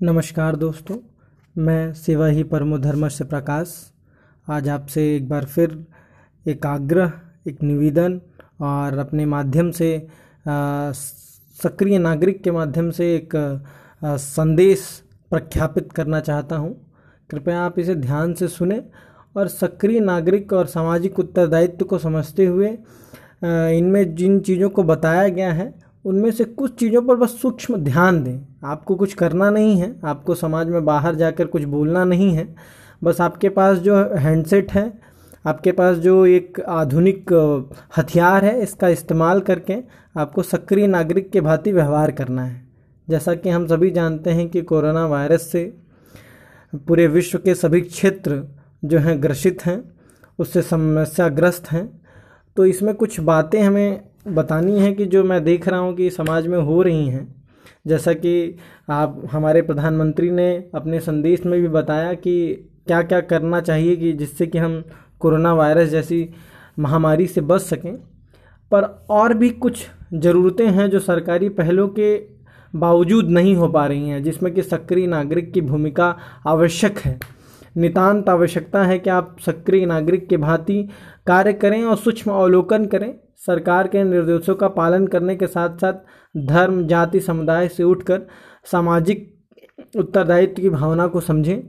नमस्कार दोस्तों मैं सेवा ही परमो धर्म से प्रकाश। आज आपसे एक बार फिर एक आग्रह एक निवेदन और अपने माध्यम से सक्रिय नागरिक के माध्यम से एक आ, संदेश प्रख्यापित करना चाहता हूँ। कृपया आप इसे ध्यान से सुने और सक्रिय नागरिक और सामाजिक उत्तरदायित्व को समझते हुए इनमें जिन चीज़ों को बताया गया है उनमें से कुछ चीज़ों पर बस सूक्ष्म ध्यान दें। आपको कुछ करना नहीं है, आपको समाज में बाहर जाकर कुछ बोलना नहीं है। बस आपके पास जो हैंडसेट है, आपके पास जो एक आधुनिक हथियार है, इसका इस्तेमाल करके आपको सक्रिय नागरिक के भांति व्यवहार करना है। जैसा कि हम सभी जानते हैं कि कोरोना वायरस से पूरे विश्व के सभी क्षेत्र जो हैं, ग्रसित हैं, उससे समस्याग्रस्त हैं। तो इसमें कुछ बातें हमें बतानी है कि जो मैं देख रहा हूँ कि समाज में हो रही हैं। जैसा कि आप, हमारे प्रधानमंत्री ने अपने संदेश में भी बताया कि क्या क्या करना चाहिए कि जिससे कि हम कोरोना वायरस जैसी महामारी से बच सकें। पर और भी कुछ ज़रूरतें हैं जो सरकारी पहलों के बावजूद नहीं हो पा रही हैं, जिसमें कि सक्रिय नागरिक की भूमिका आवश्यक है। नितांत आवश्यकता है कि आप सक्रिय नागरिक के भांति कार्य करें और सूक्ष्म अवलोकन करें। सरकार के निर्देशों का पालन करने के साथ साथ धर्म, जाति, समुदाय से उठकर सामाजिक उत्तरदायित्व की भावना को समझें,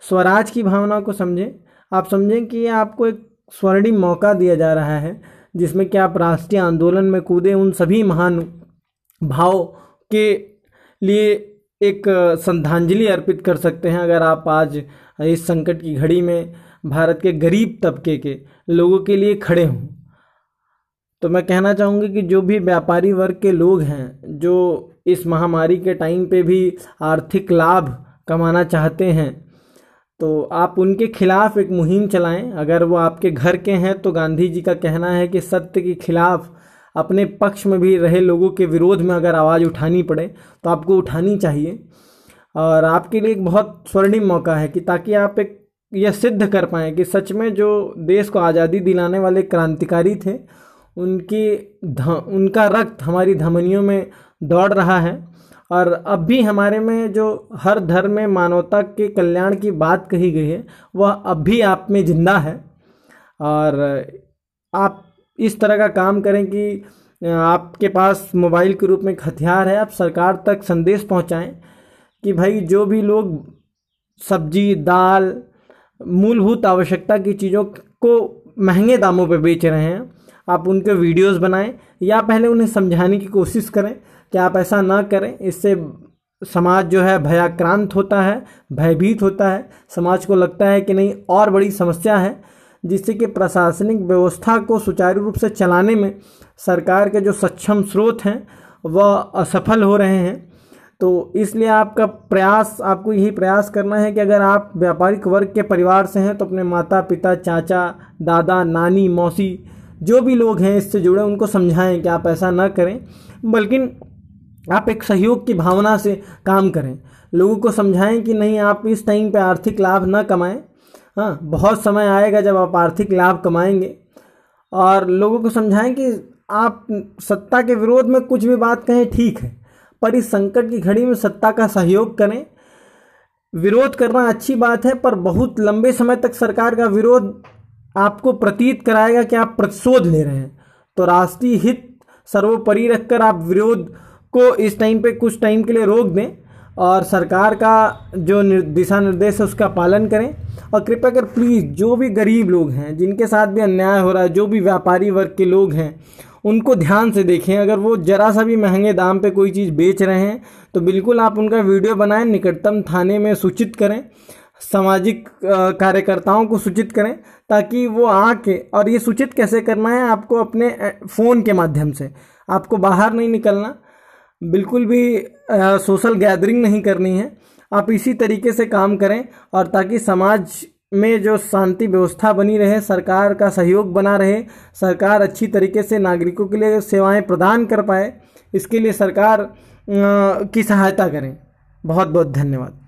स्वराज की भावना को समझें। आप समझें कि आपको एक स्वर्णिम मौका दिया जा रहा है, जिसमें कि आप राष्ट्रीय आंदोलन में कूदे, उन सभी महान भाव के लिए एक श्रद्धांजलि अर्पित कर सकते हैं। अगर आप आज इस संकट की घड़ी में भारत के गरीब तबके के लोगों के लिए खड़े हों तो मैं कहना चाहूँगी कि जो भी व्यापारी वर्ग के लोग हैं, जो इस महामारी के टाइम पे भी आर्थिक लाभ कमाना चाहते हैं तो आप उनके खिलाफ एक मुहिम चलाएँ। अगर वो आपके घर के हैं तो गांधी जी का कहना है कि सत्य के खिलाफ अपने पक्ष में भी रहे लोगों के विरोध में अगर आवाज़ उठानी पड़े तो आपको उठानी चाहिए। और आपके लिए एक बहुत स्वर्णिम मौका है कि ताकि आप एक यह सिद्ध कर पाएँ कि सच में जो देश को आज़ादी दिलाने वाले क्रांतिकारी थे उनकी उनका रक्त हमारी धमनियों में दौड़ रहा है। और अब भी हमारे में जो हर धर्म में मानवता के कल्याण की बात कही गई है, वह अब भी आप में ज़िंदा है। और आप इस तरह का काम करें कि आपके पास मोबाइल के रूप में एक हथियार है, आप सरकार तक संदेश पहुंचाएँ कि भाई जो भी लोग सब्ज़ी, दाल, मूलभूत आवश्यकता की चीज़ों को महँगे दामों पर बेच रहे हैं आप उनके वीडियोस बनाएँ, या पहले उन्हें समझाने की कोशिश करें कि आप ऐसा ना करें। इससे समाज जो है भयाक्रांत होता है, भयभीत होता है। समाज को लगता है कि नहीं, और बड़ी समस्या है, जिससे कि प्रशासनिक व्यवस्था को सुचारू रूप से चलाने में सरकार के जो सक्षम स्रोत हैं, वह असफल हो रहे हैं। तो इसलिए आपका प्रयास, आपको यही प्रयास करना है कि अगर आप व्यापारिक वर्ग के परिवार से हैं तो अपने माता पिता चाचा, दादा, नानी, मौसी जो भी लोग हैं इससे जुड़े, उनको समझाएँ कि आप ऐसा ना करें, बल्कि आप एक सहयोग की भावना से काम करें। लोगों को समझाएँ कि नहीं, आप इस टाइम पे आर्थिक लाभ ना कमाएँ। हाँ बहुत समय आएगा जब आप आर्थिक लाभ कमाएँगे। और लोगों को समझाएँ कि आप सत्ता के विरोध में कुछ भी बात कहें, ठीक है, पर इस संकट की घड़ी में सत्ता का सहयोग करें। विरोध करना अच्छी बात है, पर बहुत लंबे समय तक सरकार का विरोध आपको प्रतीत कराएगा कि आप प्रतिशोध ले रहे हैं। तो राष्ट्रीय हित सर्वोपरि रखकर आप विरोध को इस टाइम पे कुछ टाइम के लिए रोक दें और सरकार का जो दिशा निर्देश है उसका पालन करें। और कृपया कर प्लीज़ जो भी गरीब लोग हैं, जिनके साथ भी अन्याय हो रहा है, जो भी व्यापारी वर्ग के लोग हैं, उनको ध्यान से देखें। अगर वो जरा सा भी महँगे दाम पे कोई चीज़ बेच रहे हैं तो बिल्कुल आप उनका वीडियो बनाएँ, निकटतम थाने में सूचित करें। सामाजिक कार्यकर्ताओं को सूचित करें ताकि वो आके, और ये सूचित कैसे करना है आपको अपने फ़ोन के माध्यम से। आपको बाहर नहीं निकलना, बिल्कुल भी सोशल गैदरिंग नहीं करनी है। आप इसी तरीके से काम करें और ताकि समाज में जो शांति व्यवस्था बनी रहे, सरकार का सहयोग बना रहे, सरकार अच्छी तरीके से नागरिकों के लिए सेवाएँ प्रदान कर पाए, इसके लिए सरकार की सहायता करें। बहुत बहुत धन्यवाद।